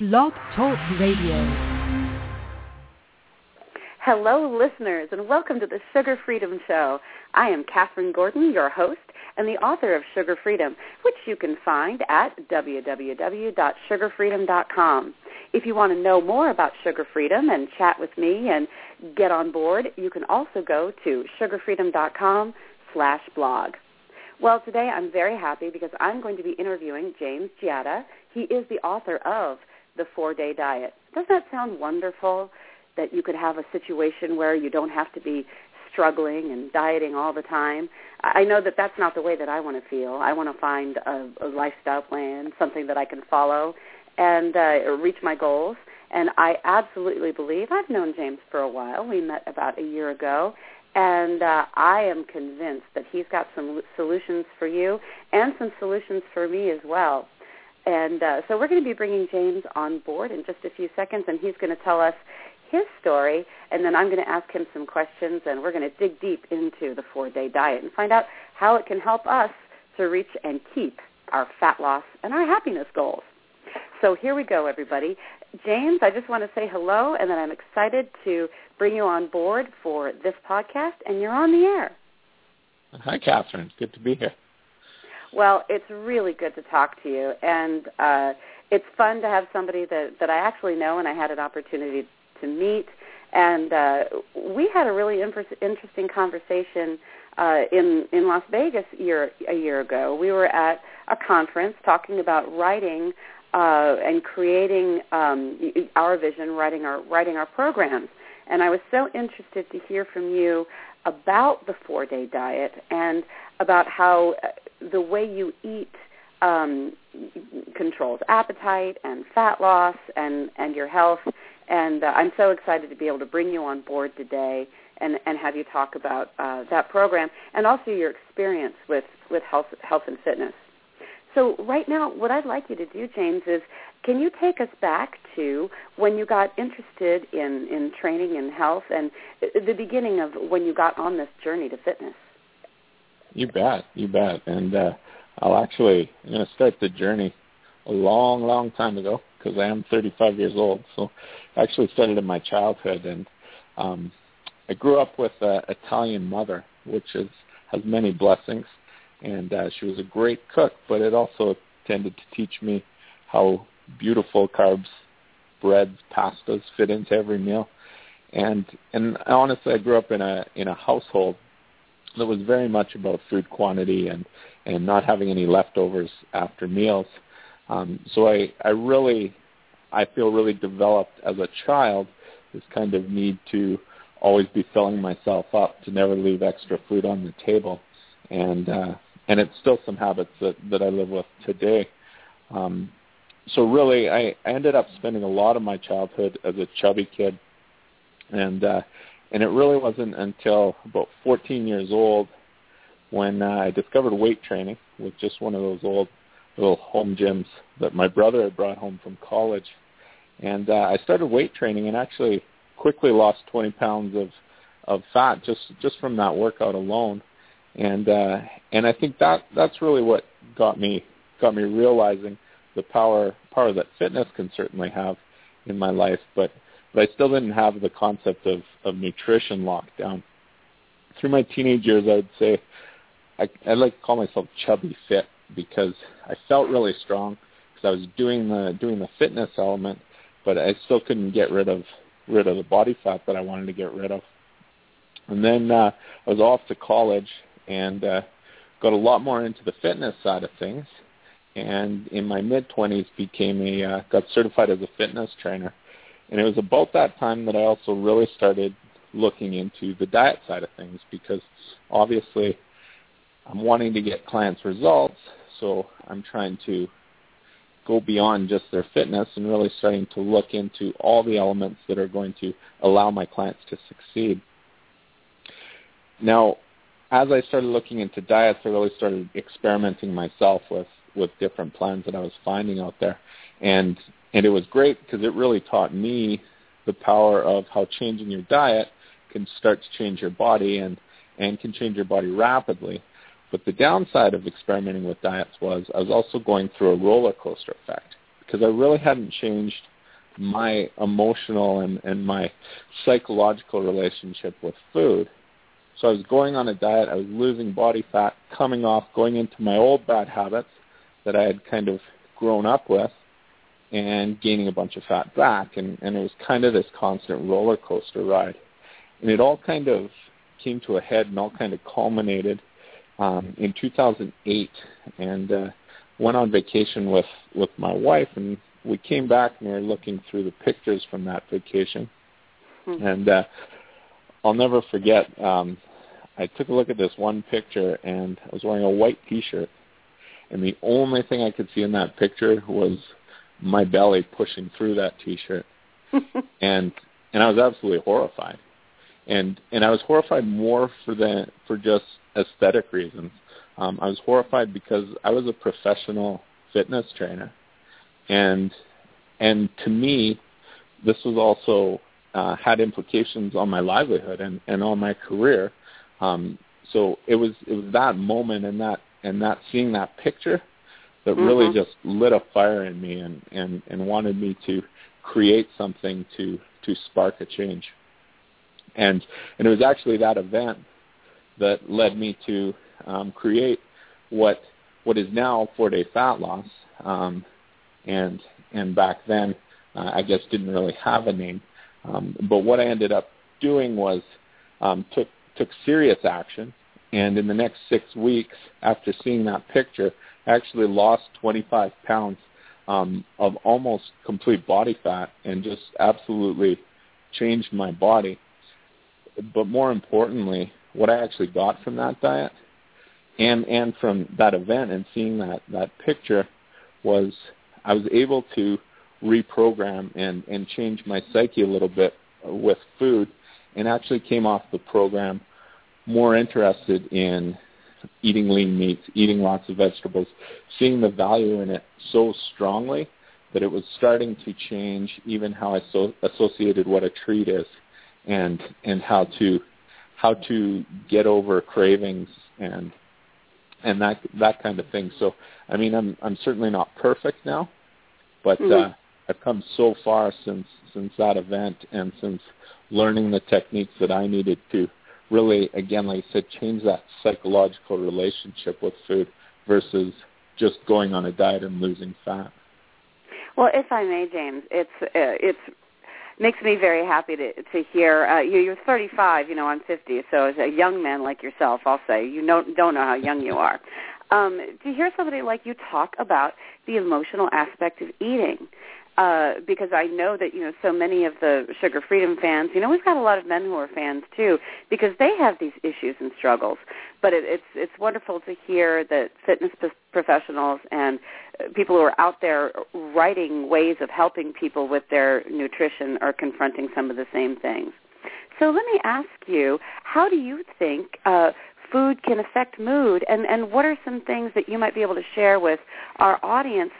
Blog Talk Radio. Hello, listeners, and welcome to the Sugar Freedom Show. I am Catherine Gordon, your host and the author of Sugar Freedom, which you can find at www.sugarfreedom.com. If you want to know more about Sugar Freedom and chat with me and get on board, you can also go to sugarfreedom.com slash blog. Well, today I'm very happy because I'm going to be interviewing James Giada. He is the author of The Four-Day Diet. Doesn't that sound wonderful that you could have a situation where you don't have to be struggling and dieting all the time? I know that that's not the way that I want to feel. I want to find a, a lifestyle plan, something that I can follow and uh, reach my goals. And I absolutely believe I've known James for a while. We met about a year ago, and uh, I am convinced that he's got some solutions for you and some solutions for me as well. And uh, so we're going to be bringing James on board in just a few seconds, and he's going to tell us his story, and then I'm going to ask him some questions, and we're going to dig deep into the four-day diet and find out how it can help us to reach and keep our fat loss and our happiness goals. So here we go, everybody. James, I just want to say hello, and then I'm excited to bring you on board for this podcast, and you're on the air. Hi, Catherine. It's good to be here. Well, it's really good to talk to you, and uh, it's fun to have somebody that, that I actually know and I had an opportunity to meet. And uh, we had a really inter- interesting conversation uh, in in Las Vegas year, a year ago. We were at a conference talking about writing uh, and creating um, our vision, writing our writing our programs. And I was so interested to hear from you about the four day diet and about how uh, the way you eat um, controls appetite and fat loss and, and your health. And uh, I'm so excited to be able to bring you on board today and, and have you talk about uh, that program and also your experience with, with health, health and fitness. So right now, what I'd like you to do, James, is can you take us back to when you got interested in, in training and health and the beginning of when you got on this journey to fitness? You bet, you bet. And uh, I'll actually, I'm going to start the journey a long, long time ago because I am 35 years old. So I actually started in my childhood, and um, I grew up with an Italian mother, which is has many blessings. And uh, she was a great cook, but it also tended to teach me how beautiful carbs, breads, pastas fit into every meal. And and honestly, I grew up in a in a household that was very much about food quantity and and not having any leftovers after meals. Um, so I I really I feel really developed as a child this kind of need to always be filling myself up to never leave extra food on the table, and uh, and it's still some habits that that I live with today. Um, so really, I, I ended up spending a lot of my childhood as a chubby kid, and uh, and it really wasn't until about 14 years old when uh, I discovered weight training with just one of those old little home gyms that my brother had brought home from college. And uh, I started weight training and actually quickly lost 20 pounds of of fat just just from that workout alone. And uh, and I think that that's really what got me got me realizing the power power that fitness can certainly have in my life, but but I still didn't have the concept of, of nutrition locked down. Through my teenage years, I would say I, I like to call myself chubby fit because I felt really strong because I was doing the doing the fitness element, but I still couldn't get rid of rid of the body fat that I wanted to get rid of. And then uh, I was off to college and uh, got a lot more into the fitness side of things. And in my mid twenties, became a uh, got certified as a fitness trainer and it was about that time that I also really started looking into the diet side of things because obviously I'm wanting to get clients results, so I'm trying to go beyond just their fitness and really starting to look into all the elements that are going to allow my clients to succeed. Now, as I started looking into diets, I really started experimenting myself with, with different plans that I was finding out there. And and it was great because it really taught me the power of how changing your diet can start to change your body and and can change your body rapidly. But the downside of experimenting with diets was I was also going through a roller coaster effect because I really hadn't changed my emotional and, and my psychological relationship with food. So I was going on a diet, I was losing body fat, coming off, going into my old bad habits that I had kind of grown up with and gaining a bunch of fat back and, and it was kind of this constant roller coaster ride. And it all kind of came to a head and all kind of culminated um, in 2008 and uh, went on vacation with, with my wife and we came back and we were looking through the pictures from that vacation. Mm-hmm. And uh, I'll never forget, um, I took a look at this one picture and I was wearing a white t-shirt and the only thing I could see in that picture was my belly pushing through that t-shirt. and and I was absolutely horrified. And and I was horrified more for the for just aesthetic reasons. Um, I was horrified because I was a professional fitness trainer, and and to me, this was also uh, had implications on my livelihood and, and on my career. Um, so it was it was that moment and that and that seeing that picture that mm-hmm. really just lit a fire in me and, and, and wanted me to create something to to spark a change. And and it was actually that event that led me to um, create what what is now four day fat loss. Um, and and back then uh, I guess didn't really have a name. Um, but what I ended up doing was um, took took serious action and in the next six weeks after seeing that picture, actually lost 25 pounds um, of almost complete body fat and just absolutely changed my body. But more importantly, what I actually got from that diet and and from that event and seeing that that picture was I was able to reprogram and and change my psyche a little bit with food and actually came off the program more interested in eating lean meats, eating lots of vegetables, seeing the value in it so strongly that it was starting to change even how I so associated what a treat is and and how to how to get over cravings and and that that kind of thing. So I mean I'm I'm certainly not perfect now, but mm-hmm. uh, I've come so far since since that event and since learning the techniques that I needed to really, again, like I said, change that psychological relationship with food versus just going on a diet and losing fat. Well, if I may, James, it's uh, it's makes me very happy to to hear uh, you. You're 35, you know, I'm 50, so as a young man like yourself, I'll say you don't don't know how young you are. Um, to hear somebody like you talk about the emotional aspect of eating, uh, because I know that you know so many of the Sugar Freedom fans. You know, we've got a lot of men who are fans too, because they have these issues and struggles. But it, it's it's wonderful to hear that fitness professionals and uh, people who are out there writing ways of helping people with their nutrition are confronting some of the same things. So let me ask you, how do you think uh, food can affect mood and and what are some things that you might be able to share with our audience?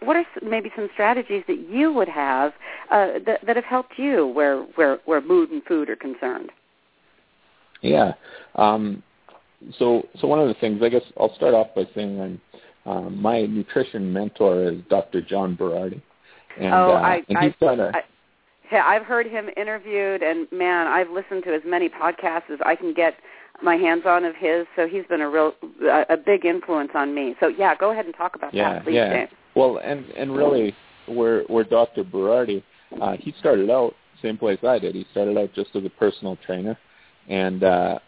What are maybe some strategies that you would have uh, that, that have helped you where where where mood and food are concerned? Yeah. Um, so so one of the things i guess i'll start off by saying i'm um, my nutrition mentor is dr john berardi. And, oh, uh, I, and he's got a I, I've heard him interviewed, and man, I've listened to as many podcasts as I can get my hands on of his. So he's been a real a, a big influence on me. So yeah, go ahead and talk about yeah, that, please. Yeah, James. Well, and and really, where where Dr. Berardi, uh, he started out same place I did. He started out just as a personal trainer, and uh,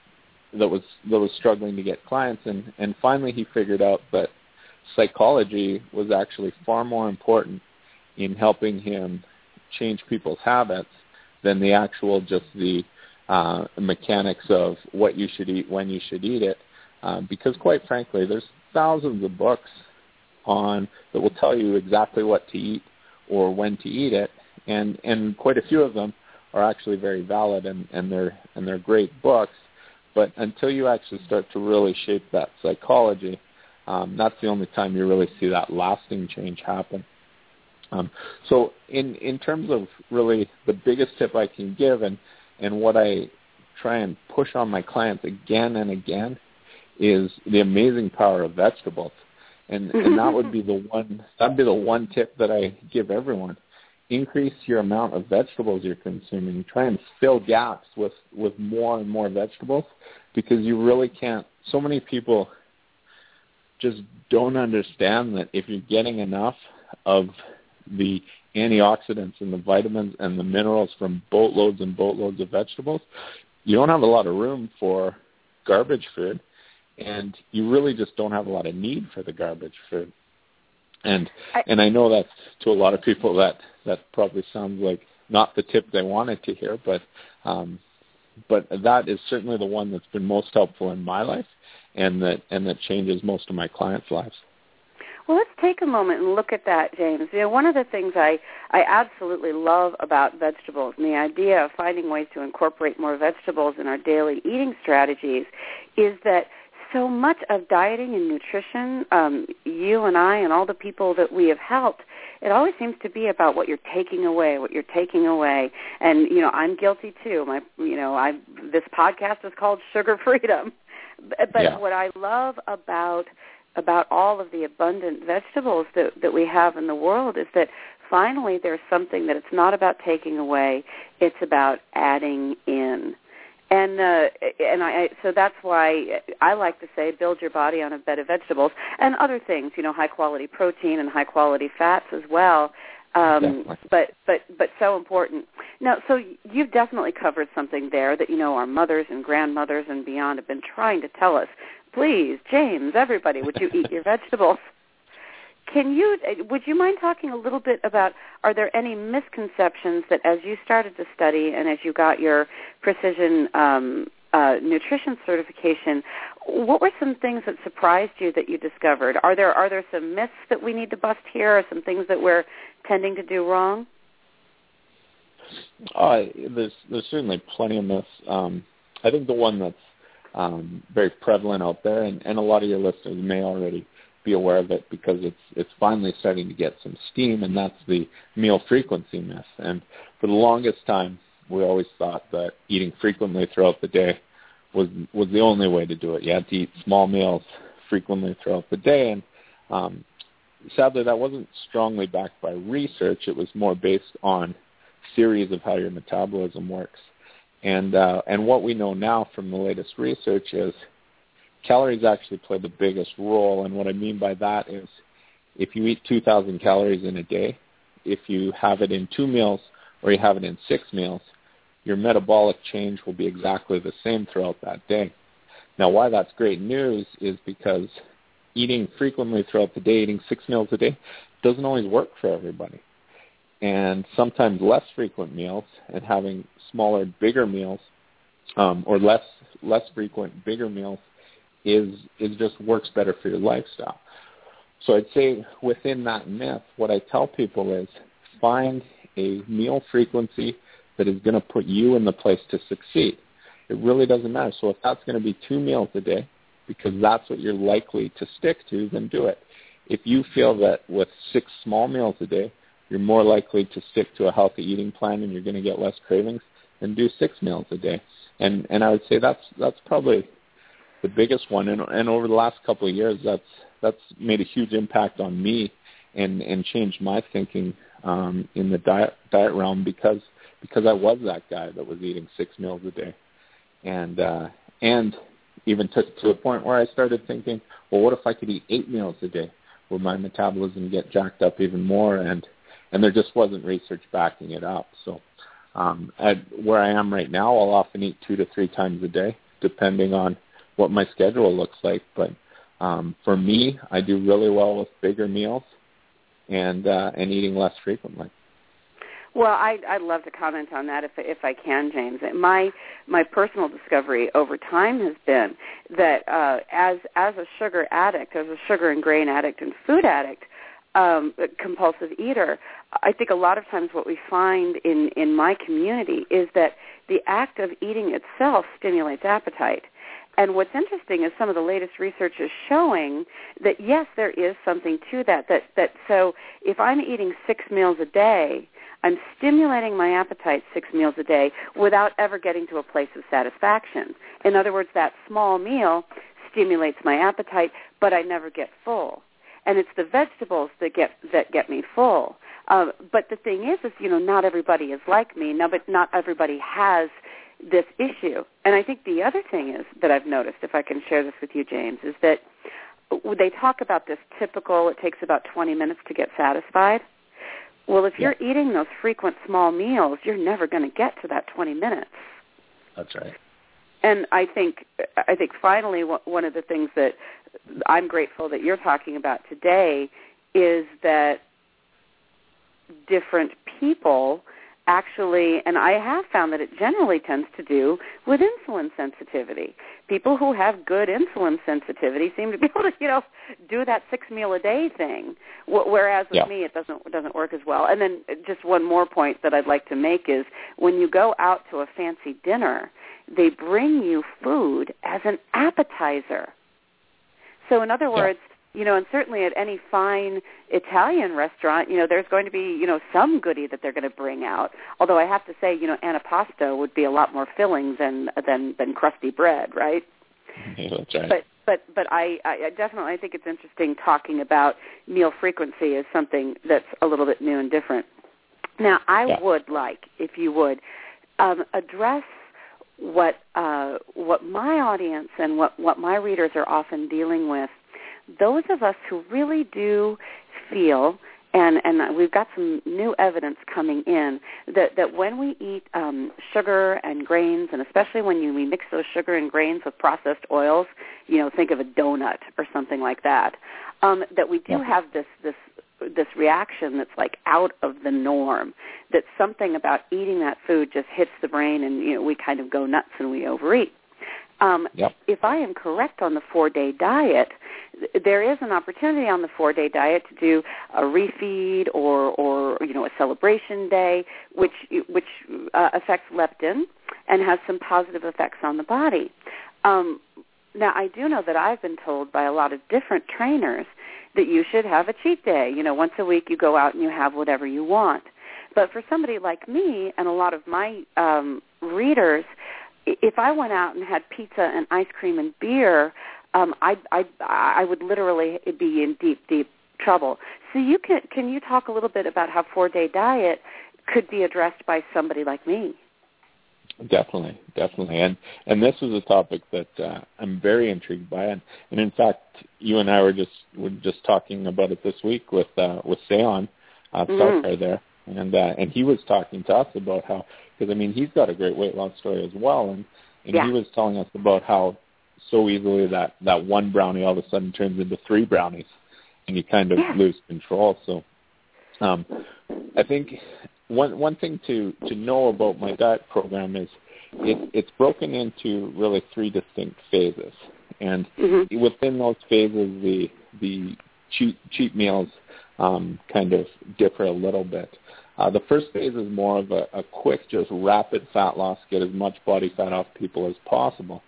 that was that was struggling to get clients, and and finally he figured out that psychology was actually far more important in helping him change people's habits than the actual just the uh, mechanics of what you should eat, when you should eat it, uh, because quite frankly, there's thousands of books on that will tell you exactly what to eat or when to eat it, and and quite a few of them are actually very valid and and they're and they're great books, but until you actually start to really shape that psychology, um, that's the only time you really see that lasting change happen. Um, so in in terms of really the biggest tip I can give, and and what I try and push on my clients again and again is the amazing power of vegetables. and and that would be the one that'd be the one tip that I give everyone. Increase your amount of vegetables you're consuming. Try and fill gaps with with more and more vegetables because you really can't. So many people just don't understand that if you're getting enough of the antioxidants and the vitamins and the minerals from boatloads and boatloads of vegetables, you don't have a lot of room for garbage food and you really just don't have a lot of need for the garbage food. And I, and I know that to a lot of people that that probably sounds like not the tip they wanted to hear, but um, but that is certainly the one that's been most helpful in my life, and that and that changes most of my clients' lives. Well, let's take a moment and look at that, James. You know, one of the things I I absolutely love about vegetables and the idea of finding ways to incorporate more vegetables in our daily eating strategies is that so much of dieting and nutrition, um, you and I and all the people that we have helped, it always seems to be about what you're taking away, what you're taking away. And you know, I'm guilty too. My, you know, I this podcast is called Sugar Freedom. But yeah. what I love about about all of the abundant vegetables that that we have in the world is that finally there's something that it's not about taking away, it's about adding in and uh, and I so that's why I like to say build your body on a bed of vegetables and other things, you know, high quality protein and high quality fats as well. Um, but but but so important. Now, so you've definitely covered something there that you know our mothers and grandmothers and beyond have been trying to tell us. Please, James, everybody, would you eat your vegetables? Can you would you mind talking a little bit about are there any misconceptions that as you started to study and as you got your precision um, uh, nutrition certification, what were some things that surprised you that you discovered? Are there are there some myths that we need to bust here, or some things that we're tending to do wrong? Uh, there's there's certainly plenty of myths. Um, I think the one that's um, very prevalent out there, and, and a lot of your listeners may already be aware of it because it's it's finally starting to get some steam, and that's the meal frequency myth. And for the longest time, we always thought that eating frequently throughout the day was was the only way to do it. You had to eat small meals frequently throughout the day, and um, sadly, that wasn't strongly backed by research. It was more based on theories of how your metabolism works. And uh, and what we know now from the latest research is calories actually play the biggest role. And what I mean by that is if you eat 2,000 calories in a day, if you have it in two meals or you have it in six meals, your metabolic change will be exactly the same throughout that day. Now, why that's great news is because eating frequently throughout the day, eating six meals a day, doesn't always work for everybody. And sometimes less frequent meals and having smaller, bigger meals, um, or less less frequent, bigger meals is is just works better for your lifestyle. So I'd say within that myth, what I tell people is find a meal frequency that is going to put you in the place to succeed. It really doesn't matter. So if that's going to be two meals a day, because that's what you're likely to stick to, then do it. If you feel that with six small meals a day, you're more likely to stick to a healthy eating plan and you're going to get less cravings, then do six meals a day. And and I would say that's that's probably the biggest one. And, and over the last couple of years, that's that's made a huge impact on me and and changed my thinking um, in the diet diet realm because because I was that guy that was eating six meals a day, and uh, and even took to a point where I started thinking, well, what if I could eat eight meals a day? Would my metabolism get jacked up even more? And and there just wasn't research backing it up. So um, at where I am right now, I'll often eat two to three times a day, depending on what my schedule looks like. But um, for me, I do really well with bigger meals and uh, and eating less frequently. Well, I, I'd love to comment on that if if I can, James. My my personal discovery over time has been that uh, as as a sugar addict, as a sugar and grain addict and food addict, um, compulsive eater, I think a lot of times what we find in in my community is that the act of eating itself stimulates appetite. And what's interesting is some of the latest research is showing that yes, there is something to that. That that so if I'm eating six meals a day, I'm stimulating my appetite six meals a day without ever getting to a place of satisfaction. In other words, that small meal stimulates my appetite, but I never get full. and it's the vegetables that get that get me full. Uh, but the thing is, is you know, not everybody is like me. No, but not everybody has this issue. And I think the other thing is that I've noticed, if I can share this with you, James, is that they talk about this typical. It takes about 20 minutes to get satisfied. Well, if you're yeah. eating those frequent small meals, you're never going to get to that 20 minutes. That's right. And I think I think finally one of the things that I'm grateful that you're talking about today is that different people actually, and I have found that it generally tends to do with insulin sensitivity. People who have good insulin sensitivity seem to be able to, you know, do that six meal a day thing. Whereas with yeah. me, it doesn't it doesn't work as well. And then uh, just one more point that I'd like to make is when you go out to a fancy dinner, they bring you food as an appetizer. So in other words, you know, and certainly at any fine Italian restaurant, you know, there's going to be, you know, some goodie that they're going to bring out. Although I have to say, you know, antipasto would be a lot more filling than than than crusty bread, right? Yeah, that's right. But but but I, I definitely I think it's interesting talking about meal frequency as something that's a little bit new and different. Now, I yeah. would like, if you would, um, address what uh, what my audience and what what my readers are often dealing with those of us who really do feel and and we've got some new evidence coming in that that when we eat um, sugar and grains, and especially when you, we mix those sugar and grains with processed oils, you know, think of a donut or something like that, um, that we do have this this this reaction that's like out of the norm. That something about eating that food just hits the brain, and you know, we kind of go nuts and we overeat. Um, yep. If I am correct on the four-day diet, there is an opportunity on the four-day diet to do a refeed or, or you know, a celebration day, which which uh, affects leptin and has some positive effects on the body. Um, now, I do know that I've been told by a lot of different trainers that you should have a cheat day. You know, once a week you go out and you have whatever you want. But for somebody like me and a lot of my um, readers, if I went out and had pizza and ice cream and beer, um, I I I would literally be in deep deep trouble. So you can can you talk a little bit about how four day diet could be addressed by somebody like me? Definitely, definitely, and and this is a topic that uh, I'm very intrigued by, and, and in fact, you and I were just were just talking about it this week with uh, with Seon, uh, mm-hmm. there, and uh, and he was talking to us about how because I mean he's got a great weight loss story as well, and and yeah. he was telling us about how so easily that that one brownie all of a sudden turns into three brownies, and you kind of yeah. lose control. So, um, I think one one thing to to know about my diet program is it, it's broken into really three distinct phases, and mm-hmm. within those phases, the the cheat cheat meals um, kind of differ a little bit. Uh, the first phase is more of a, a quick, just rapid fat loss, get as much body fat off people as possible.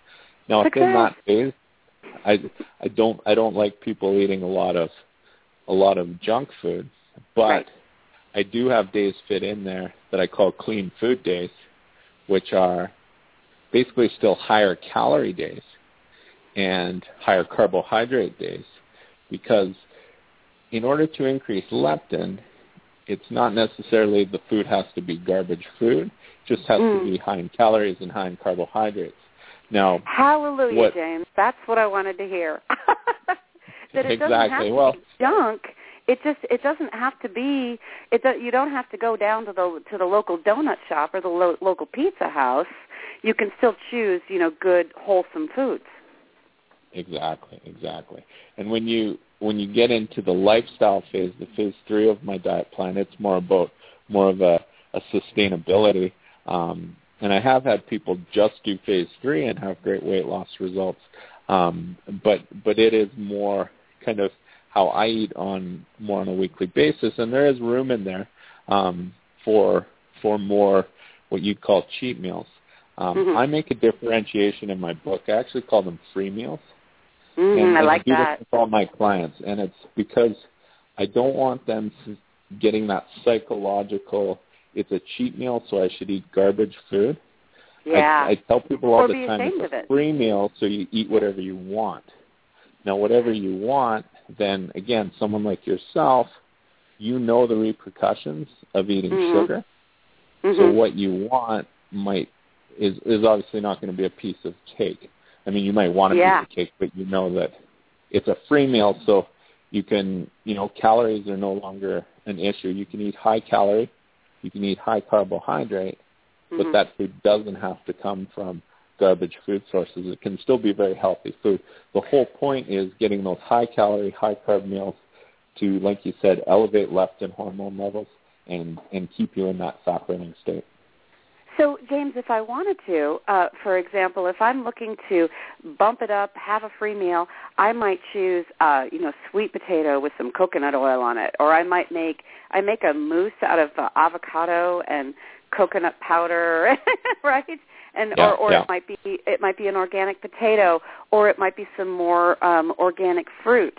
Now, okay. within that phase, I I don't I don't like people eating a lot of a lot of junk food, but right. I do have days fit in there that I call clean food days, which are basically still higher calorie days and higher carbohydrate days because in order to increase leptin, it's not necessarily the food has to be garbage food. It just has mm. to be high in calories and high in carbohydrates. Now, hallelujah, what, James. That's what I wanted to hear. that it exactly. doesn't have to well, be junk. It just it doesn't have to be. It you don't have to go down to the to the local donut shop or the lo- local pizza house. You can still choose, you know, good wholesome foods. Exactly, exactly. And when you when you get into the lifestyle phase, the phase three of my diet plan, it's more about more of a, a sustainability. Um, and I have had people just do phase three and have great weight loss results. Um, but but it is more kind of how I eat on more on a weekly basis, and there is room in there um, for for more what you'd call cheat meals. Um, mm-hmm. I make a differentiation in my book. I actually call them free meals. Mm, and, I and like I do that. This with all my clients, and it's because I don't want them getting that psychological. It's a cheat meal, so I should eat garbage food. Yeah. I, I tell people all or the time it's a it. free meal, so you eat whatever you want. Now, whatever you want then again, someone like yourself, you know the repercussions of eating mm-hmm. sugar. Mm-hmm. So what you want might is is obviously not going to be a piece of cake. I mean, you might want a yeah. piece of cake, but you know that it's a free meal, so you can, you know, calories are no longer an issue. You can eat high calorie, you can eat high carbohydrate, mm-hmm. but that food doesn't have to come from garbage food sources. It can still be very healthy food. The whole point is getting those high calorie, high carb meals to, like you said, elevate leptin hormone levels and and keep you in that fat burning state. So, James, if I wanted to, uh, for example, if I'm looking to bump it up, have a free meal, I might choose, uh, you know, sweet potato with some coconut oil on it, or I might make I make a mousse out of uh, avocado and coconut powder, right? And yeah, or or yeah. it might be it might be an organic potato, or it might be some more um, organic fruit.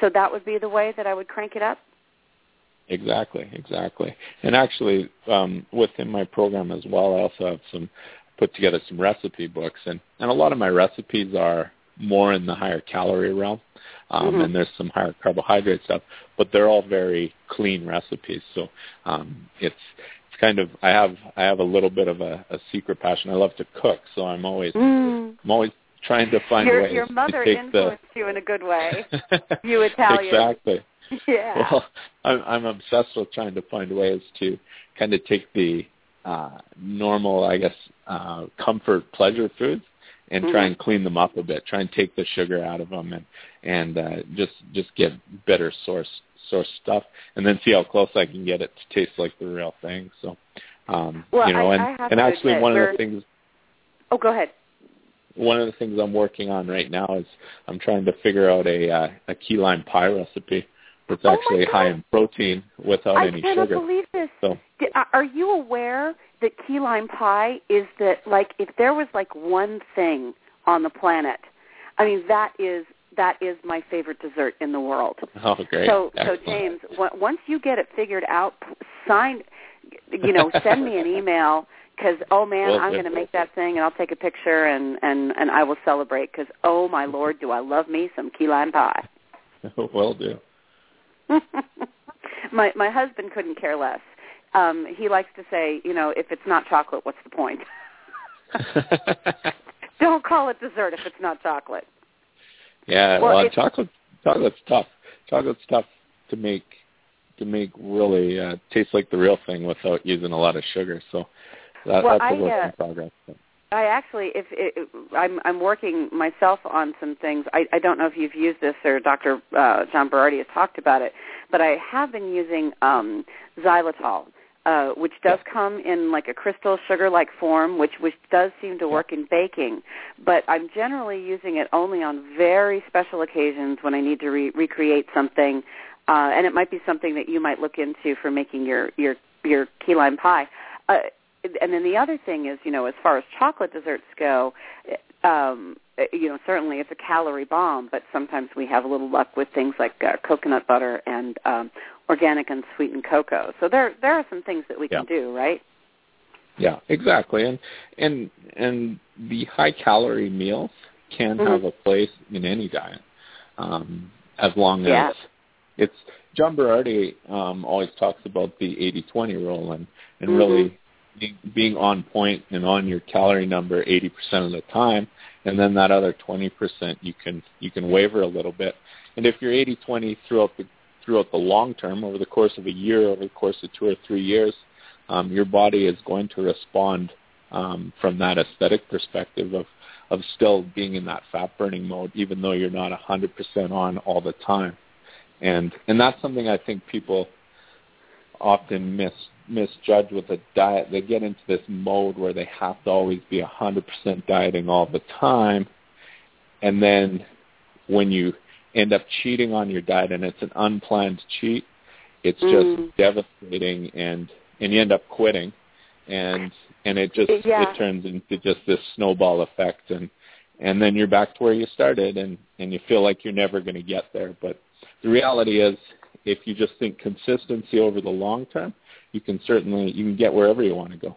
So that would be the way that I would crank it up. Exactly, exactly. And actually, um, within my program as well, I also have some put together some recipe books, and and a lot of my recipes are more in the higher calorie realm, um, mm-hmm. and there's some higher carbohydrate stuff, but they're all very clean recipes. So um, it's it's kind of I have I have a little bit of a, a secret passion. I love to cook, so I'm always mm. I'm always trying to find your, ways your mother influenced the you in a good way. you Italian. exactly. Yeah. Well, I'm, I'm obsessed with trying to find ways to kind of take the uh, normal, I guess, uh, comfort pleasure foods and mm-hmm. try and clean them up a bit. Try and take the sugar out of them and and uh, just just get better source source stuff, and then see how close I can get it to taste like the real thing. So, um, well, you know, I, and I and actually one of the things Oh, go ahead. one of the things I'm working on right now is I'm trying to figure out a uh, a key lime pie recipe that's Oh actually God. high in protein without I any cannot sugar. believe this. So uh, Are you aware that key lime pie is that like if there was like one thing on the planet, I mean that is that is my favorite dessert in the world. oh great. So so James, w- once you get it figured out, sign, you know, send me an email because oh man, Will I'm going to make that thing and I'll take a picture and and and I will celebrate because oh my lord, do I love me some key lime pie. Will do. my my husband couldn't care less. Um, he likes to say, you know, if it's not chocolate, what's the point? Don't call it dessert if it's not chocolate. yeah, Well, well, chocolate chocolate's tough. Chocolate's tough to make to make really uh, taste like the real thing without using a lot of sugar. So that, Well, that's a work uh, in progress. I actually, if it, I'm, I'm working myself on some things. I, I don't know if you've used this or Dr. Uh, John Berardi has talked about it, but I have been using um, xylitol, uh, which does come in like a crystal sugar-like form, which which does seem to work in baking. But I'm generally using it only on very special occasions when I need to re- recreate something, uh, and it might be something that you might look into for making your your your key lime pie. Uh, and then the other thing is, you know, as far as chocolate desserts go, um, you know, certainly it's a calorie bomb, but sometimes we have a little luck with things like uh, coconut butter and um, organic and sweetened cocoa. So there there are some things that we Yeah. can do, right? Yeah, exactly. And and and the high calorie meals can Mhm. have a place in any diet, um, as long Yeah. as it's. John Berardi um, always talks about the 80-20 rule and and Mhm. really being, on point and on your calorie number 80% of the time, and then that other 20% you can you can waver a little bit. And if you're 80-20 throughout the throughout the long term, over the course of a year, over the course of two or three years, um, your body is going to respond um, from that aesthetic perspective of of still being in that fat burning mode, even though you're not 100% on all the time. And and that's something I think people often miss misjudge with a diet. They get into this mode where they have to always be 100% dieting all the time, and then when you end up cheating on your diet and it's an unplanned cheat, it's just Mm. devastating and and you end up quitting and and it just Yeah. it turns into just this snowball effect and and then you're back to where you started and and you feel like you're never going to get there but the reality is if you just think consistency over the long term you can certainly you can get wherever you want to go.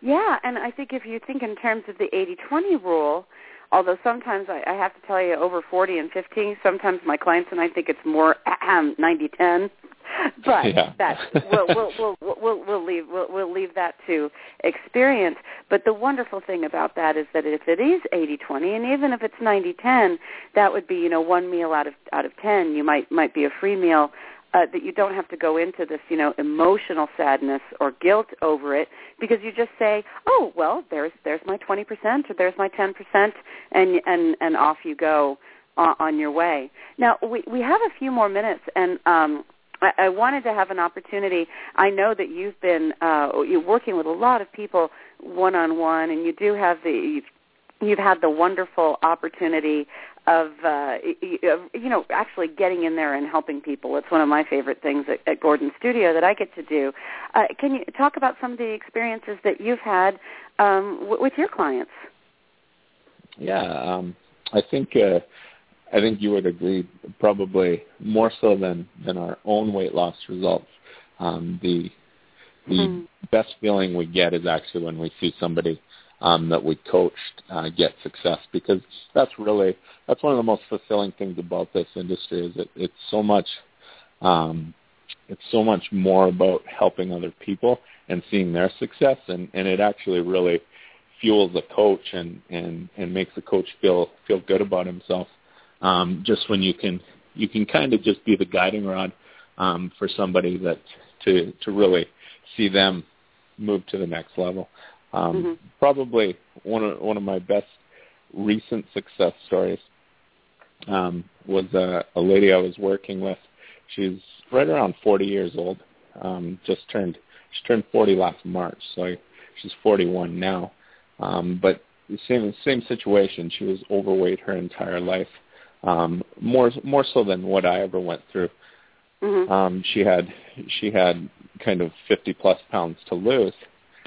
Yeah, and I think if you think in terms of the 80-20 rule, although sometimes I, I have to tell you, over 40 and 50, sometimes my clients and I think it's more 90-10. But yeah. that we'll, we'll, we'll, we'll, we'll leave we'll, we'll leave that to experience. But the wonderful thing about that is that if it is 80-20, and even if it's 90-10, that would be you know one meal out of out of 10. You might might be a free meal uh, that you don't have to go into this, you know, emotional sadness or guilt over it because you just say, "Oh, well, there's there's my 20% or there's my 10%," and and and off you go on, on your way. Now we we have a few more minutes, and um, I, I wanted to have an opportunity. I know that you've been uh, you're working with a lot of people one on one, and you do have the you've you've had the wonderful opportunity of uh, you know actually getting in there and helping people. It's one of my favorite things at, at Gordon Studio that I get to do. Uh, can you talk about some of the experiences that you've had um, w- with your clients? Yeah, um, I think uh, I think you would agree probably more so than than our own weight loss results. Um, the the mm. best feeling we get is actually when we see somebody um, that we coached uh, get success because that's really that's one of the most fulfilling things about this industry is it's so much um, it's so much more about helping other people and seeing their success and, and it actually really fuels the coach and, and, and makes the coach feel feel good about himself. Um, just when you can you can kind of just be the guiding rod um, for somebody that to to really see them move to the next level. Um, mm-hmm. Probably one of one of my best recent success stories um, was a, a lady I was working with. She's right around 40 years old. Um, just turned she turned 40 last March, so she's 41 now. Um, but the same same situation. She was overweight her entire life, um, more more so than what I ever went through. Mm-hmm. Um, she had she had kind of 50 plus pounds to lose,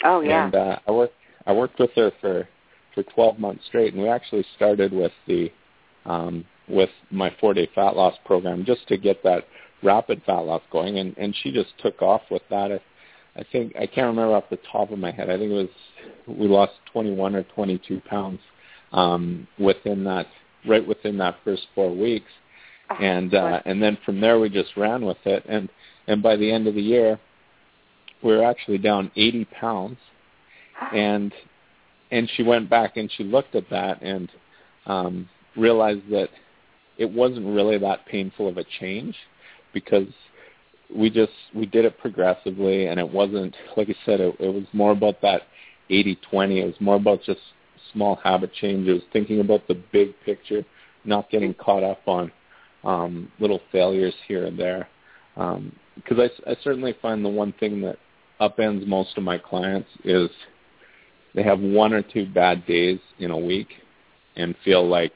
Oh yeah. And uh, I worked I worked with her for for 12 months straight, and we actually started with the um, with my four day fat loss program just to get that rapid fat loss going, and and she just took off with that. I, I think I can't remember off the top of my head. I think it was we lost 21 or 22 pounds um, within that right within that first four weeks, oh, and uh, and then from there we just ran with it, and and by the end of the year were actually down 80 pounds, and and she went back and she looked at that and um, realized that it wasn't really that painful of a change because we just we did it progressively and it wasn't like I said it, it was more about that 80-20 it was more about just small habit changes thinking about the big picture not getting caught up on um, little failures here and there. Because um, I, I certainly find the one thing that upends most of my clients is they have one or two bad days in a week and feel like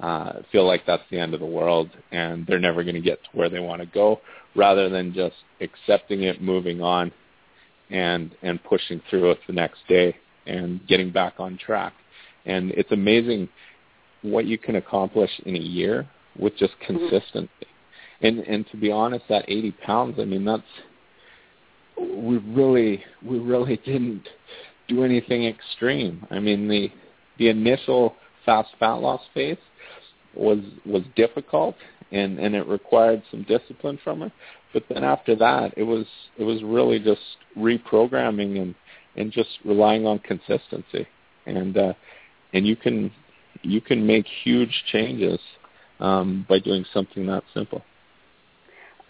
uh, feel like that's the end of the world and they're never going to get to where they want to go rather than just accepting it, moving on and and pushing through it the next day and getting back on track. And it's amazing what you can accomplish in a year with just mm-hmm. consistency. And and to be honest, that 80 pounds, I mean that's we really we really didn't do anything extreme. I mean the the initial fast fat loss phase was was difficult and and it required some discipline from her. But then after that, it was it was really just reprogramming and and just relying on consistency. And uh, and you can you can make huge changes um, by doing something that simple.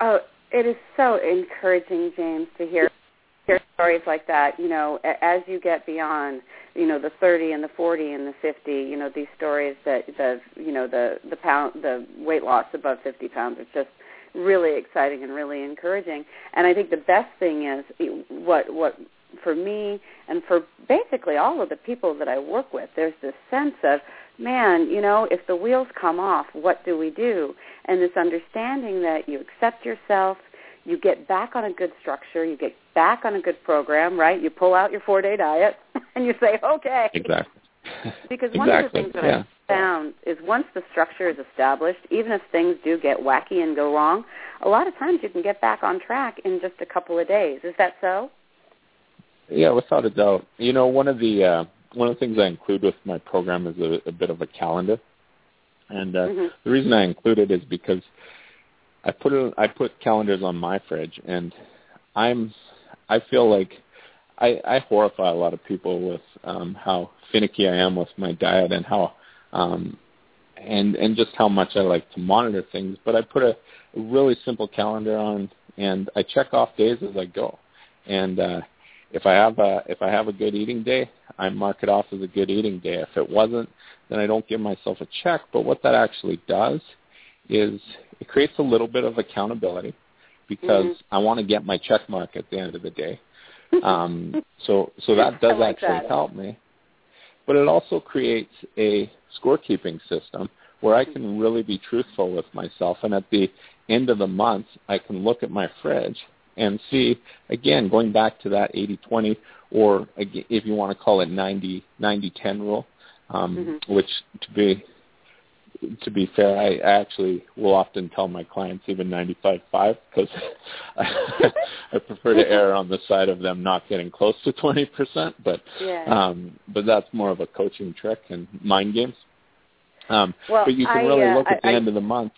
Oh, it is so encouraging, James, to hear hear stories like that. You know, as you get beyond, you know, the 30 and the 40 and the 50, you know, these stories that the, you know, the the pound, the weight loss above 50 pounds. is just really exciting and really encouraging. And I think the best thing is what what for me and for basically all of the people that I work with, there's this sense of, man, you know, if the wheels come off, what do we do? And this understanding that you accept yourself, you get back on a good structure, you get back on a good program, right? You pull out your four day diet and you say, okay. Exactly. because one exactly. of the things that yeah. I've found is once the structure is established, even if things do get wacky and go wrong, a lot of times you can get back on track in just a couple of days. Is that so? Yeah, without a doubt. You know, one of the uh, one of the things I include with my program is a, a bit of a calendar, and uh, Mhm. the reason I include it is because I put it, I put calendars on my fridge, and I'm I feel like I, I horrify a lot of people with um, how finicky I am with my diet and how um, and and just how much I like to monitor things. But I put a, a really simple calendar on, and I check off days as I go. And uh, if I have a if I have a good eating day, I mark it off as a good eating day. If it wasn't, then I don't give myself a check. But what that actually does is it creates a little bit of accountability because Mhm. I want to get my check mark at the end of the day. Um, so so that does like actually that. help me. But it also creates a scorekeeping system where I can really be truthful with myself, and at the end of the month, I can look at my fridge and see again going back to that 80-20 or if you want to call it 90-90-10 rule, um, Mhm. which to be to be fair, I actually will often tell my clients even 95-5 because I, I prefer to err on the side of them not getting close to 20%. But Yeah. um, but that's more of a coaching trick and mind games. Um, Well, but you can I, really uh, look at I- the end of the month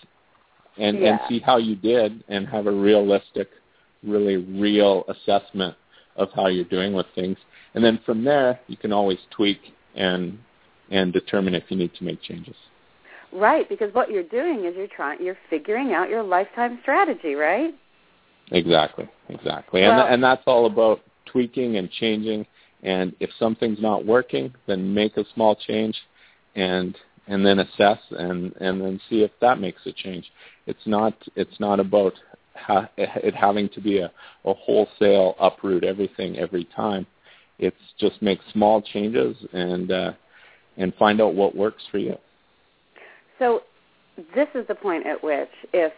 and and see how you did and have a realistic, really real assessment of how you're doing with things. And then from there, you can always tweak and and determine if you need to make changes. Right, because what you're doing is you're trying you're figuring out your lifetime strategy, right? Exactly, exactly. Well- and and that's all about tweaking and changing. And if something's not working, then make a small change, and and then assess and and then see if that makes a change. It's not it's not about ha- it having to be a, a wholesale uproot everything every time. It's just make small changes and uh, and find out what works for you. So this is the point at which if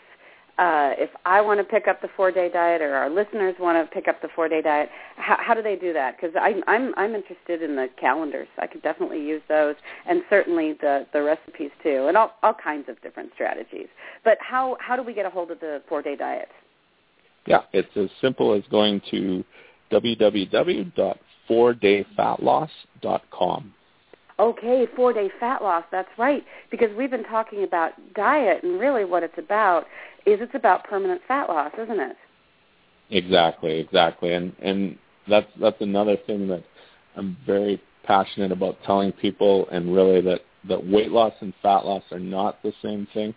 uh, if I want to pick up the four day diet, or our listeners want to pick up the four day diet, how, how do they do that? Because I'm I'm I'm interested in the calendars. I could definitely use those, and certainly the the recipes too, and all all kinds of different strategies. But how how do we get a hold of the four day diet? Yeah, it's as simple as going to www.fourdayfatloss.com. Okay, four day fat loss. That's right. Because we've been talking about diet, and really what it's about is it's about permanent fat loss, isn't it? Exactly, exactly, and and that's that's another thing that I'm very passionate about telling people, and really that that weight loss and fat loss are not the same thing,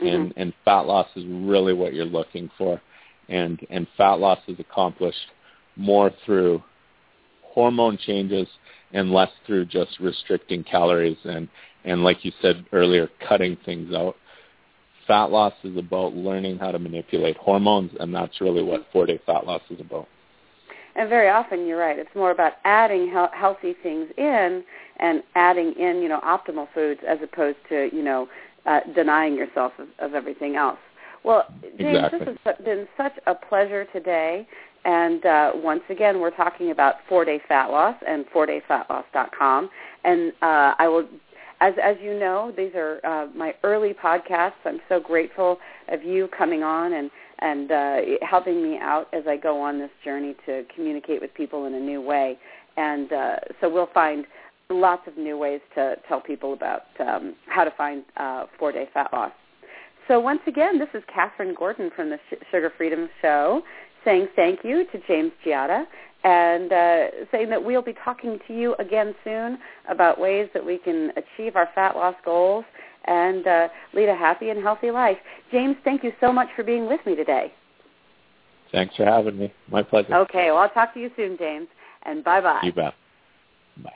and Mhm. and fat loss is really what you're looking for, and and fat loss is accomplished more through hormone changes and less through just restricting calories and and like you said earlier cutting things out fat loss is about learning how to manipulate hormones and that's really what four day fat loss is about And very often, you're right. It's more about adding he- healthy things in and adding in, you know, optimal foods as opposed to, you know, uh, denying yourself of, of everything else. Well, James, Exactly. this has been such a pleasure today. And uh, once again, we're talking about four-day fat loss and fourdayfatloss.com. And uh, I will, as as you know, these are uh, my early podcasts. I'm so grateful of you coming on and and uh, helping me out as I go on this journey to communicate with people in a new way. And uh, so we'll find lots of new ways to tell people about um, how to find uh, four-day fat loss. So once again, this is Catherine Gordon from the Sugar Freedom Show saying thank you to James Giada and uh, saying that we'll be talking to you again soon about ways that we can achieve our fat loss goals and uh, lead a happy and healthy life. James, thank you so much for being with me today. thanks for having me my pleasure Okay, well, I'll talk to you soon, James, and bye-bye. you bet bye